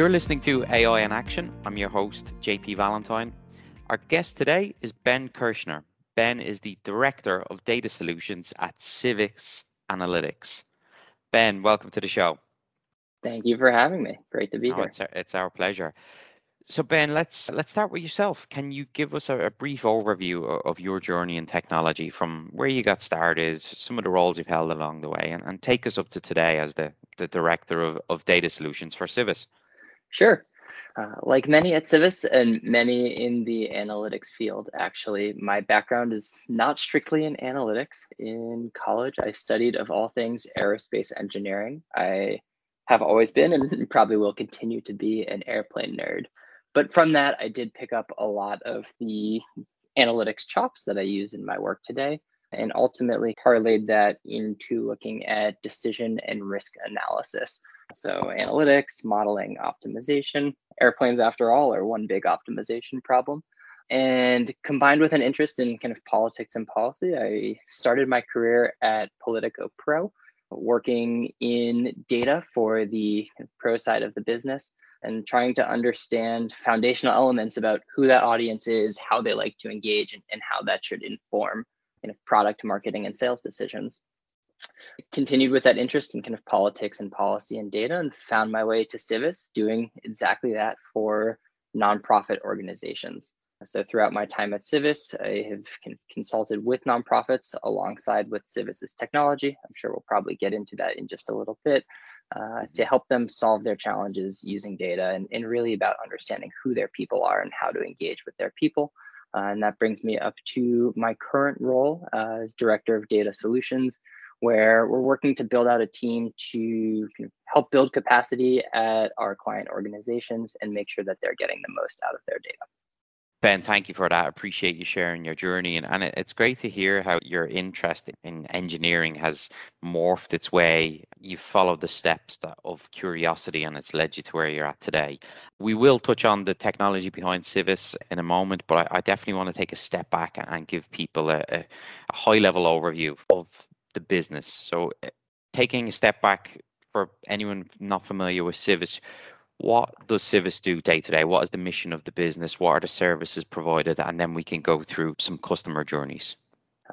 You're listening to AI in Action. I'm your host, JP Valentine. Our guest today is Ben Kirshner. Ben is the Director of Data Solutions at Civis Analytics. Ben, welcome to the show. Thank you for having me. Great to be oh, here. It's our, it's our pleasure. So Ben, let's let's start with yourself. Can you give us a, a brief overview of, of, your journey in technology from where you got started, some of the roles you've held along the way, and, and take us up to today as the, the director of, of data solutions for Civis? Sure. Uh, like many at Civis and many in the analytics field, actually, my background is not strictly in analytics. In college, I studied, of all things, aerospace engineering. I have always been and probably will continue to be an airplane nerd. But from that, I did pick up a lot of the analytics chops that I use in my work today and ultimately parlayed that into looking at decision and risk analysis. So, analytics, modeling, optimization. Airplanes, after all, are one big optimization problem. And combined with an interest in kind of politics and policy, I started my career at Politico Pro, working in data for the pro side of the business and trying to understand foundational elements about who that audience is, how they like to engage, and, how that should inform kind of product marketing and sales decisions continued with that interest in kind of politics and policy and data and found my way to Civis doing exactly that for nonprofit organizations. So throughout my time at Civis, I have consulted with nonprofits alongside with Civis's technology. I'm sure we'll probably get into that in just a little bit uh, to help them solve their challenges using data and, and really about understanding who their people are and how to engage with their people. Uh, and that brings me up to my current role as Director of Data Solutions, where we're working to build out a team to help build capacity at our client organizations and make sure that they're getting the most out of their data. Ben, thank you for that. I appreciate you sharing your journey. And, and it's great to hear how your interest in engineering has morphed its way. You've followed the steps of curiosity and it's led you to where you're at today. We will touch on the technology behind Civis in a moment, but I, I definitely want to take a step back and give people a, a high level overview of the business. So, eh, taking a step back for anyone not familiar with Civis, what does Civis do day to day? What is the mission of the business? What are the services provided? And then we can go through some customer journeys.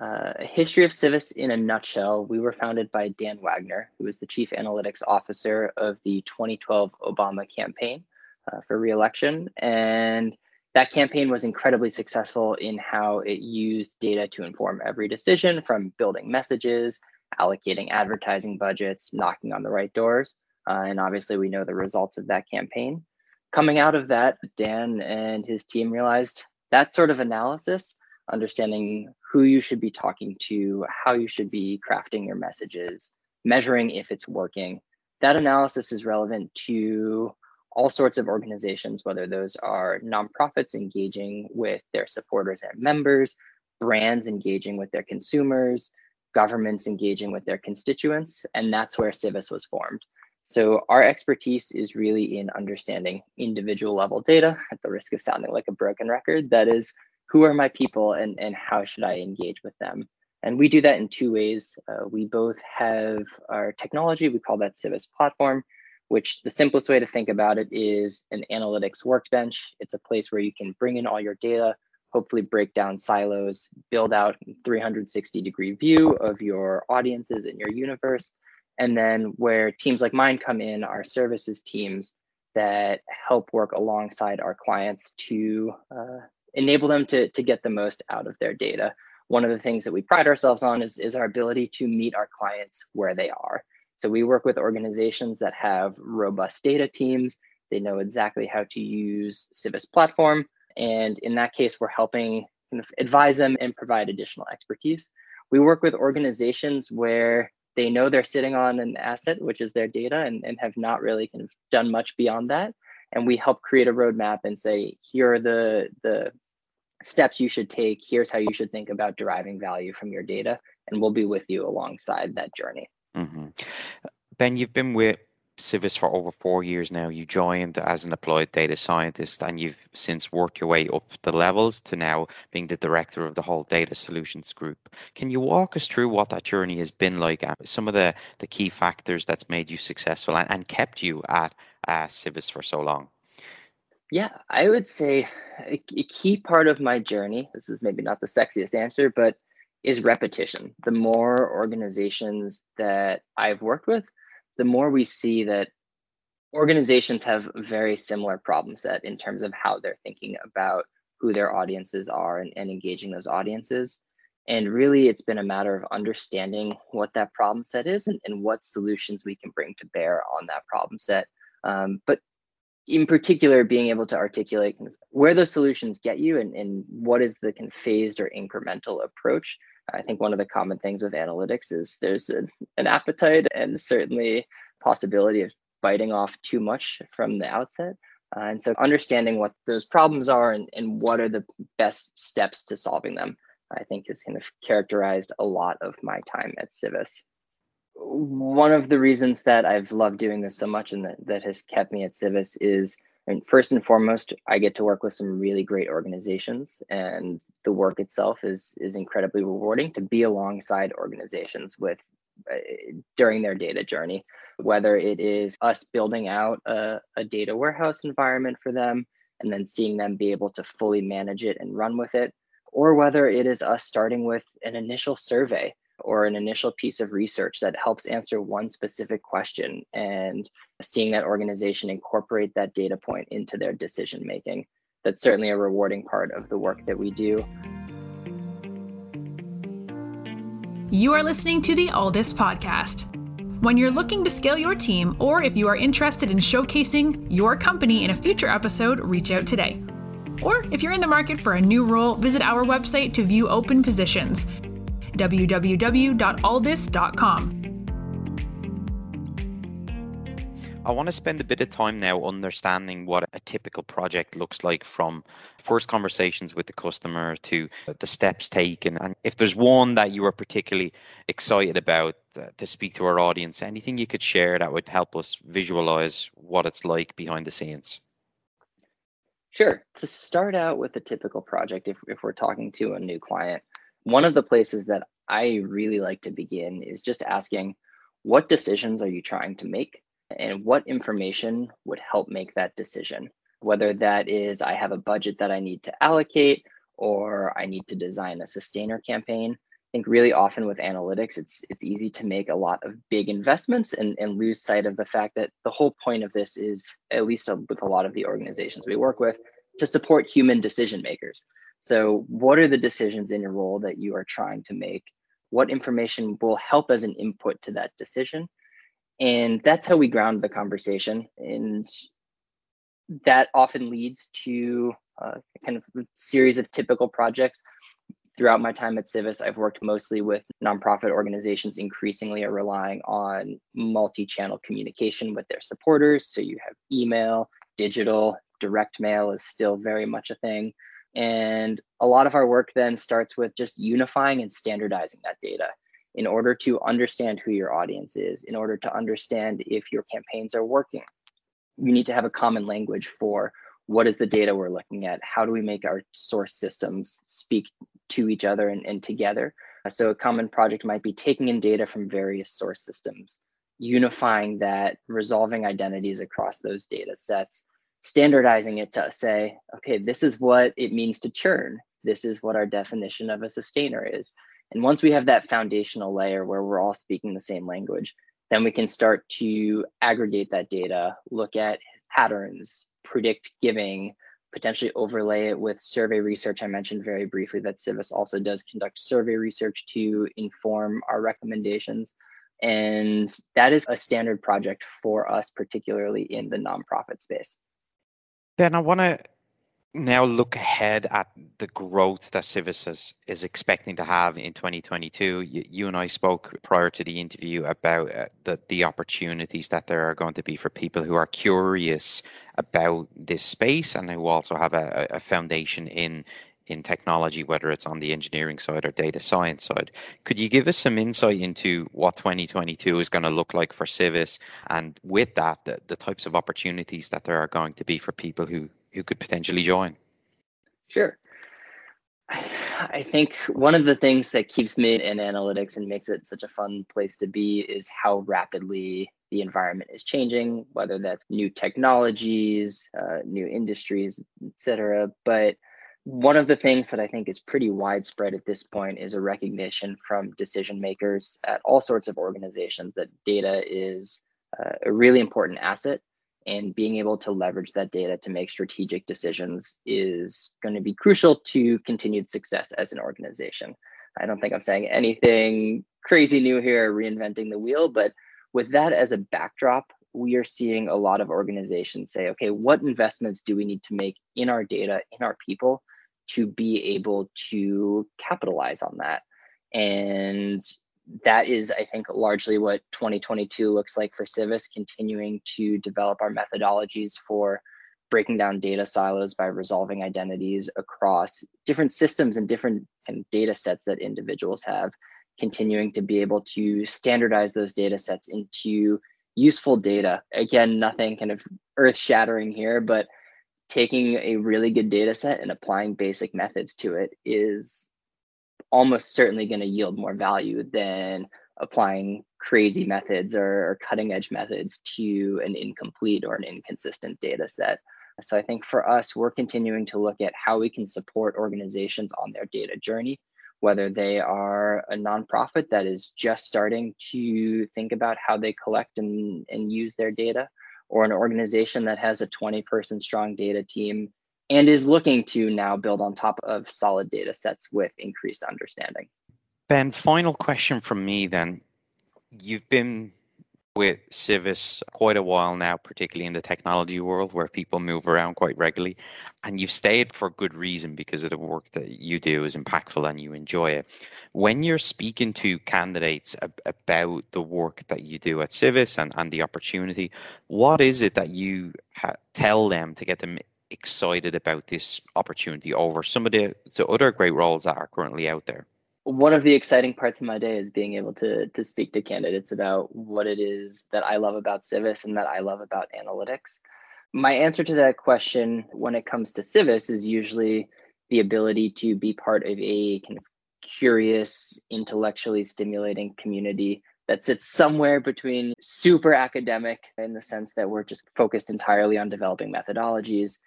Uh, history of Civis in a nutshell. We were founded by Dan Wagner, who was the chief analytics officer of the 2012 Obama campaign uh, for reelection. And that campaign was incredibly successful in how it used data to inform every decision from building messages, allocating advertising budgets, knocking on the right doors. Uh, and obviously, we know the results of that campaign. Coming out of that, Dan and his team realized that sort of analysis, understanding who you should be talking to, how you should be crafting your messages, measuring if it's working, that analysis is relevant to all sorts of organizations, whether those are nonprofits engaging with their supporters and members, brands engaging with their consumers, governments engaging with their constituents. And that's where Civis was formed. So our expertise is really in understanding individual level data at the risk of sounding like a broken record. That is, who are my people and, and how should I engage with them? And we do that in two ways. Uh, we both have our technology, we call that Civis platform, which the simplest way to think about it is an analytics workbench. It's a place where you can bring in all your data, hopefully break down silos, build out 360 degree view of your audiences and your universe. And then where teams like mine come in, are services teams that help work alongside our clients to uh, enable them to, to get the most out of their data. One of the things that we pride ourselves on is, is our ability to meet our clients where they are. So we work with organizations that have robust data teams. They know exactly how to use Civis platform. And in that case, we're helping advise them and provide additional expertise. We work with organizations where they know they're sitting on an asset, which is their data, and, and have not really kind of done much beyond that. And we help create a roadmap and say, here are the the steps you should take. Here's how you should think about deriving value from your data, and we'll be with you alongside that journey. Mm-hmm. Ben, you've been with Civis for over four years now. You joined as an applied data scientist and you've since worked your way up the levels to now being the director of the whole data solutions group. Can you walk us through what that journey has been like, some of the, the key factors that's made you successful and, and kept you at uh, Civis for so long? Yeah, I would say a key part of my journey, this is maybe not the sexiest answer, but is repetition. The more organizations that I've worked with, the more we see that organizations have very similar problem set in terms of how they're thinking about who their audiences are and, and engaging those audiences. And really, it's been a matter of understanding what that problem set is and, and what solutions we can bring to bear on that problem set. Um, but in particular, being able to articulate where those solutions get you and, and what is the kind of phased or incremental approach I think one of the common things with analytics is there's a, an appetite and certainly possibility of biting off too much from the outset. Uh, and so understanding what those problems are and, and what are the best steps to solving them, I think has kind of characterized a lot of my time at Civis. One of the reasons that I've loved doing this so much and that, that has kept me at Civis is first and foremost, I get to work with some really great organizations, and the work itself is is incredibly rewarding to be alongside organizations with uh, during their data journey. Whether it is us building out a, a data warehouse environment for them, and then seeing them be able to fully manage it and run with it, or whether it is us starting with an initial survey or an initial piece of research that helps answer one specific question and seeing that organization incorporate that data point into their decision making. That's certainly a rewarding part of the work that we do. You are listening to the Alldus podcast. When you're looking to scale your team, or if you are interested in showcasing your company in a future episode, reach out today. Or if you're in the market for a new role, visit our website to view open positions www.alldus.com. I want to spend a bit of time now understanding what a typical project looks like from first conversations with the customer to the steps taken. And if there's one that you are particularly excited about uh, to speak to our audience, anything you could share that would help us visualize what it's like behind the scenes? Sure. To start out with a typical project, if, if we're talking to a new client, one of the places that I really like to begin is just asking what decisions are you trying to make and what information would help make that decision? Whether that is I have a budget that I need to allocate or I need to design a sustainer campaign. I think really often with analytics, it's it's easy to make a lot of big investments and, and lose sight of the fact that the whole point of this is, at least with a lot of the organizations we work with, to support human decision makers. So, what are the decisions in your role that you are trying to make? What information will help as an input to that decision? And that's how we ground the conversation. And that often leads to a kind of a series of typical projects. Throughout my time at Civis, I've worked mostly with nonprofit organizations increasingly are relying on multi channel communication with their supporters. So you have email, digital, direct mail is still very much a thing. And a lot of our work then starts with just unifying and standardizing that data in order to understand who your audience is, in order to understand if your campaigns are working. You need to have a common language for what is the data we're looking at? How do we make our source systems speak to each other and, and together? So, a common project might be taking in data from various source systems, unifying that, resolving identities across those data sets, standardizing it to say, okay, this is what it means to churn. This is what our definition of a sustainer is. And once we have that foundational layer where we're all speaking the same language, then we can start to aggregate that data, look at patterns, predict giving, potentially overlay it with survey research. I mentioned very briefly that Civis also does conduct survey research to inform our recommendations. And that is a standard project for us, particularly in the nonprofit space. Ben, I want to now look ahead at the growth that Civis is, expecting to have in 2022, you, you and I spoke prior to the interview about uh, the, the opportunities that there are going to be for people who are curious about this space and who also have a, a foundation in in technology, whether it's on the engineering side or data science side. Could you give us some insight into what 2022 is going to look like for Civis, and with that, the, the types of opportunities that there are going to be for people who who could potentially join? Sure. I think one of the things that keeps me in analytics and makes it such a fun place to be is how rapidly the environment is changing, whether that's new technologies, uh, new industries, etc. But one of the things that I think is pretty widespread at this point is a recognition from decision makers at all sorts of organizations that data is uh, a really important asset and being able to leverage that data to make strategic decisions is going to be crucial to continued success as an organization. I don't think I'm saying anything crazy new here, reinventing the wheel, but with that as a backdrop, we are seeing a lot of organizations say, okay, what investments do we need to make in our data, in our people to be able to capitalize on that? And that is, I think, largely what 2022 looks like for Civis, continuing to develop our methodologies for breaking down data silos by resolving identities across different systems and different of data sets that individuals have, continuing to be able to standardize those data sets into useful data. Again, nothing kind of earth shattering here, but taking a really good data set and applying basic methods to it is almost certainly going to yield more value than applying crazy methods or, or, cutting edge methods to an incomplete or an inconsistent data set. So I think for us, we're continuing to look at how we can support organizations on their data journey, whether they are a nonprofit that is just starting to think about how they collect and, and use their data, or an organization that has a 20 person strong data team and is looking to now build on top of solid data sets with increased understanding. Ben, final question from me then. You've been with Civis quite a while now, particularly in the technology world where people move around quite regularly. And you've stayed for good reason because of the work that you do is impactful and you enjoy it. When you're speaking to candidates about the work that you do at Civis and, and the opportunity, what is it that you ha- tell them to get them excited about this opportunity over some of the, the other great roles that are currently out there? One of the exciting parts of my day is being able to to speak to candidates about what it is that I love about Civis and that I love about analytics. My answer to that question when it comes to Civis is usually the ability to be part of a kind of curious, intellectually stimulating community that sits somewhere between super academic in the sense that we're just focused entirely on developing methodologies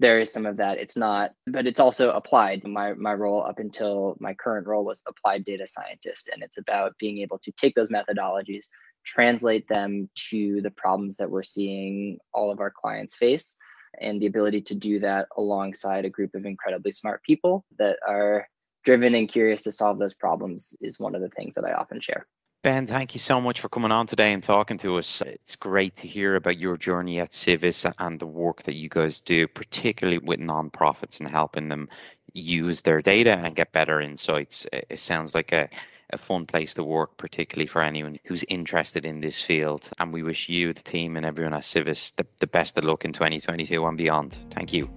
there is some of that it's not but it's also applied my my role up until my current role was applied data scientist and it's about being able to take those methodologies translate them to the problems that we're seeing all of our clients face and the ability to do that alongside a group of incredibly smart people that are driven and curious to solve those problems is one of the things that I often share. Ben, thank you so much for coming on today and talking to us. It's great to hear about your journey at Civis and the work that you guys do, particularly with nonprofits and helping them use their data and get better insights. It sounds like a, a fun place to work, particularly for anyone who's interested in this field. And we wish you, the team, and everyone at Civis the, the best of luck in 2022 and beyond. Thank you.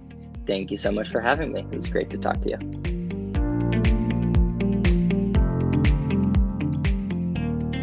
Thank you so much for having me. It's great to talk to you.